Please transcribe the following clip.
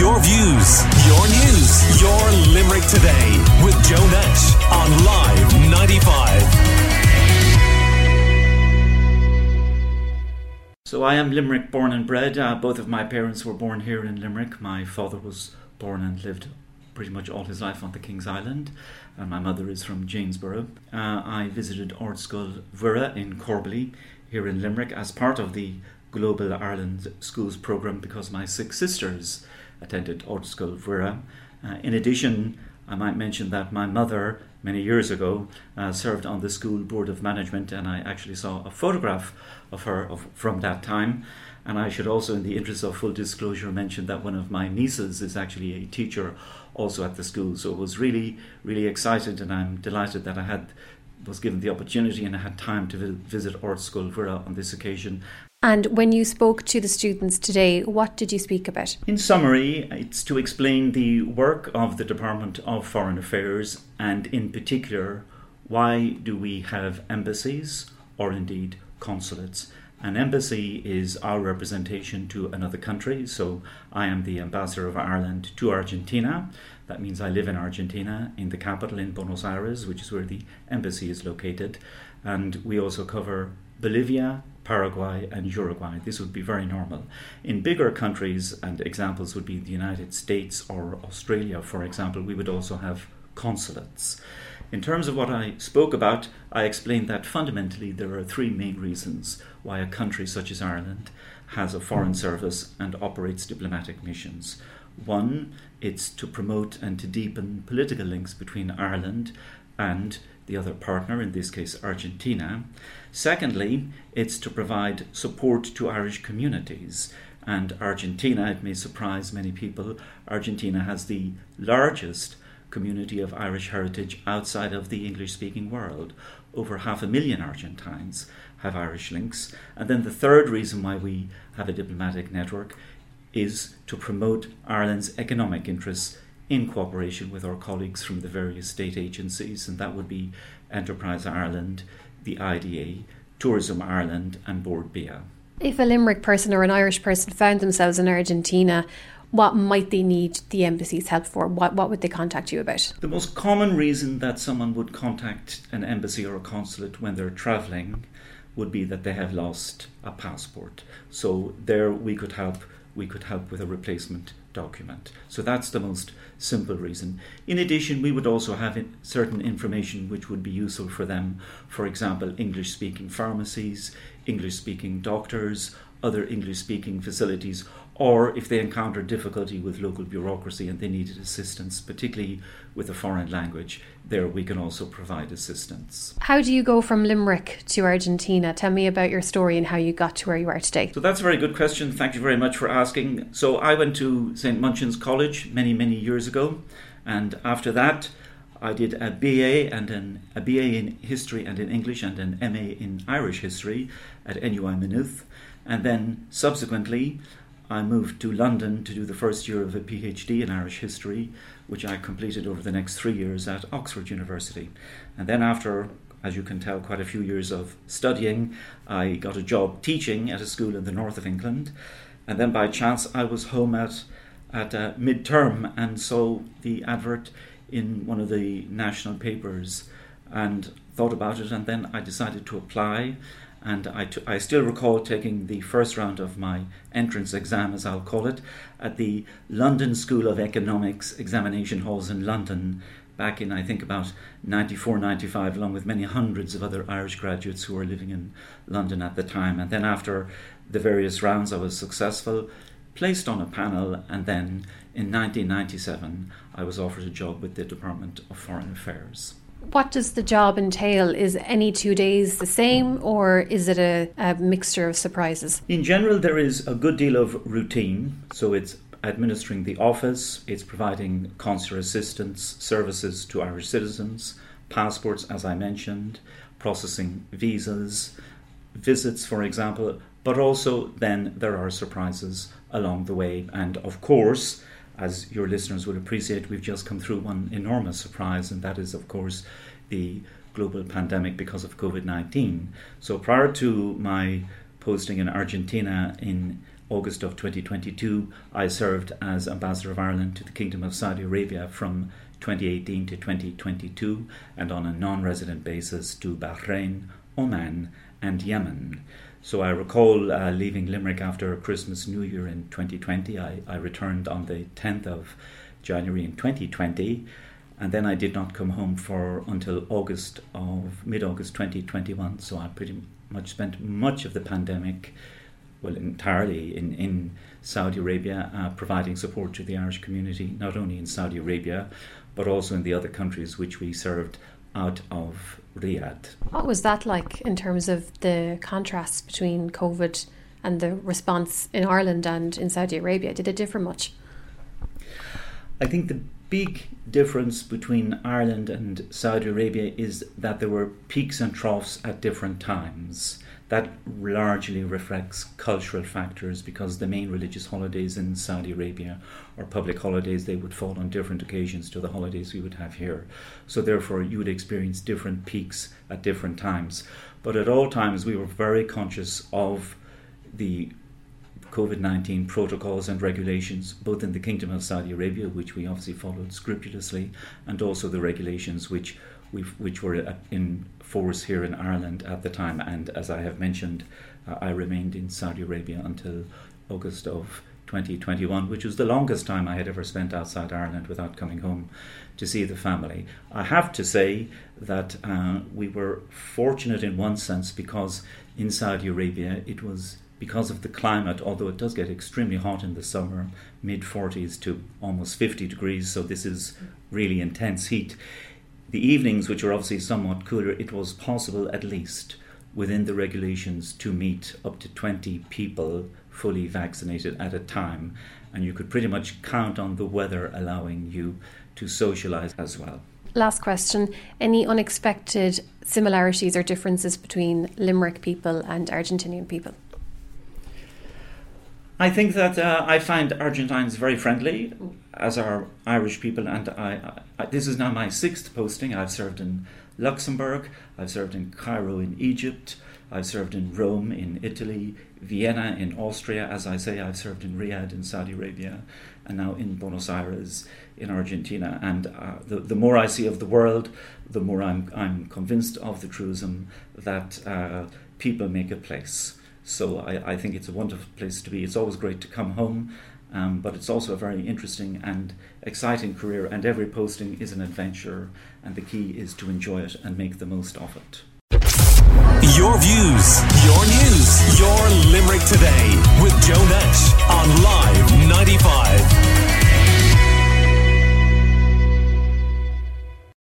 Your views, your news, your Limerick today with Joe Nash on Live 95. So I am Limerick born and bred. Uh, both of my parents were born here in Limerick. My father was born and lived pretty much all his life on the King's Island, and my mother is from Janesborough. Uh, I visited Ard Scoil Mhuire in Corbally here in Limerick as part of the Global Ireland Schools programme because my six sisters attended Scoil Mhuire. Uh, in addition, I might mention that my mother, many years ago, uh, served on the school board of management, and I actually saw a photograph of her of, from that time. And I should also, in the interest of full disclosure, mention that one of my nieces is actually a teacher also at the school. So I was really, really excited, and I'm delighted that I had was given the opportunity and I had time to visit Scoil Mhuire on this occasion. And when you spoke to the students today, what did you speak about? In summary, it's to explain the work of the Department of Foreign Affairs and, in particular, why do we have embassies or indeed consulates. An embassy is our representation to another country. So I am the ambassador of Ireland to Argentina. That means I live in Argentina, in the capital, in Buenos Aires, which is where the embassy is located. And we also cover Bolivia, Paraguay, and Uruguay. This would be very normal. In bigger countries, and examples would be the United States or Australia, for example, we would also have consulates. In terms of what I spoke about, I explained that fundamentally there are three main reasons why a country such as Ireland has a foreign service and operates diplomatic missions. One, it's to promote and to deepen political links between Ireland and the other partner, in this case Argentina. Secondly, it's to provide support to Irish communities. And Argentina, it may surprise many people, Argentina has the largest community of Irish heritage outside of the English speaking world. Over half a million Argentines have Irish links. And then the third reason why we have a diplomatic network is to promote Ireland's economic interests in cooperation with our colleagues from the various state agencies, and that would be Enterprise Ireland, the IDA, Tourism Ireland, and Bord Bia. If a Limerick person or an Irish person found themselves in Argentina, what might they need the embassy's help for? What, what would they contact you about? The most common reason that someone would contact an embassy or a consulate when they're travelling would be that they have lost a passport. So there we could help we could help with a replacement document. So that's the most simple reason. In addition, we would also have certain information which would be useful for them. For example, English speaking pharmacies, English speaking doctors, other English speaking facilities, or if they encountered difficulty with local bureaucracy and they needed assistance, particularly with a foreign language, there we can also provide assistance. How do you go from Limerick to Argentina? Tell me about your story and how you got to where you are today. So that's a very good question. Thank you very much for asking. So I went to St. Munchin's College many, many years ago, and after that, I did a BA and an, a BA in history and in English and an MA in Irish history at NUI Maynooth. And then subsequently, I moved to London to do the first year of a PhD in Irish history, which I completed over the next three years at Oxford University. And then, after, as you can tell, quite a few years of studying, I got a job teaching at a school in the north of England. And then, by chance, I was home at at uh, midterm and saw the advert in one of the national papers and thought about it. And then I decided to apply and I, t- I still recall taking the first round of my entrance exam, as I'll call it, at the London School of Economics examination halls in London back in, I think, about 94, 95, along with many hundreds of other Irish graduates who were living in London at the time. And then after the various rounds, I was successful, placed on a panel, and then in 1997, I was offered a job with the Department of Foreign Affairs. What does the job entail? Is any two days the same, or is it a, a mixture of surprises? In general, there is a good deal of routine. So it's administering the office, it's providing consular assistance services to Irish citizens, passports, as I mentioned, processing visas, visits, for example, but also then there are surprises along the way. And of course, as your listeners will appreciate, we've just come through one enormous surprise, and that is, of course, the global pandemic because of COVID 19. So prior to my posting in Argentina in August of 2022, I served as Ambassador of Ireland to the Kingdom of Saudi Arabia from 2018 to 2022 and on a non resident basis to Bahrain, Oman, and Yemen. So I recall uh, leaving Limerick after Christmas New Year in 2020. I, I returned on the 10th of January in 2020 and then I did not come home for until August of mid August 2021. So I pretty much spent much of the pandemic, well, entirely in in Saudi Arabia, uh, providing support to the Irish community, not only in Saudi Arabia, but also in the other countries which we served out of Riyadh. What was that like in terms of the contrast between COVID and the response in Ireland and in Saudi Arabia? Did it differ much? I think the big difference between Ireland and Saudi Arabia is that there were peaks and troughs at different times. That largely reflects cultural factors because the main religious holidays in Saudi Arabia are public holidays. They would fall on different occasions to the holidays we would have here. So, therefore, you would experience different peaks at different times. But at all times, we were very conscious of the COVID 19 protocols and regulations, both in the Kingdom of Saudi Arabia, which we obviously followed scrupulously, and also the regulations which, which were in force here in Ireland at the time. And as I have mentioned, uh, I remained in Saudi Arabia until August of 2021, which was the longest time I had ever spent outside Ireland without coming home to see the family. I have to say that uh, we were fortunate in one sense because in Saudi Arabia it was because of the climate, although it does get extremely hot in the summer, mid 40s to almost 50 degrees, so this is really intense heat. The evenings, which are obviously somewhat cooler, it was possible at least within the regulations to meet up to 20 people fully vaccinated at a time, and you could pretty much count on the weather allowing you to socialize as well. Last question Any unexpected similarities or differences between Limerick people and Argentinian people? I think that uh, I find Argentines very friendly, as are Irish people, and I, I, this is now my sixth posting. I've served in Luxembourg, I've served in Cairo in Egypt, I've served in Rome in Italy, Vienna in Austria. As I say, I've served in Riyadh in Saudi Arabia, and now in Buenos Aires in Argentina. And uh, the, the more I see of the world, the more I'm, I'm convinced of the truism that uh, people make a place. So I, I think it's a wonderful place to be. It's always great to come home, um, but it's also a very interesting and exciting career, and every posting is an adventure, and the key is to enjoy it and make the most of it. Your views, your news, your Limerick today with Joe Nash on Live 95.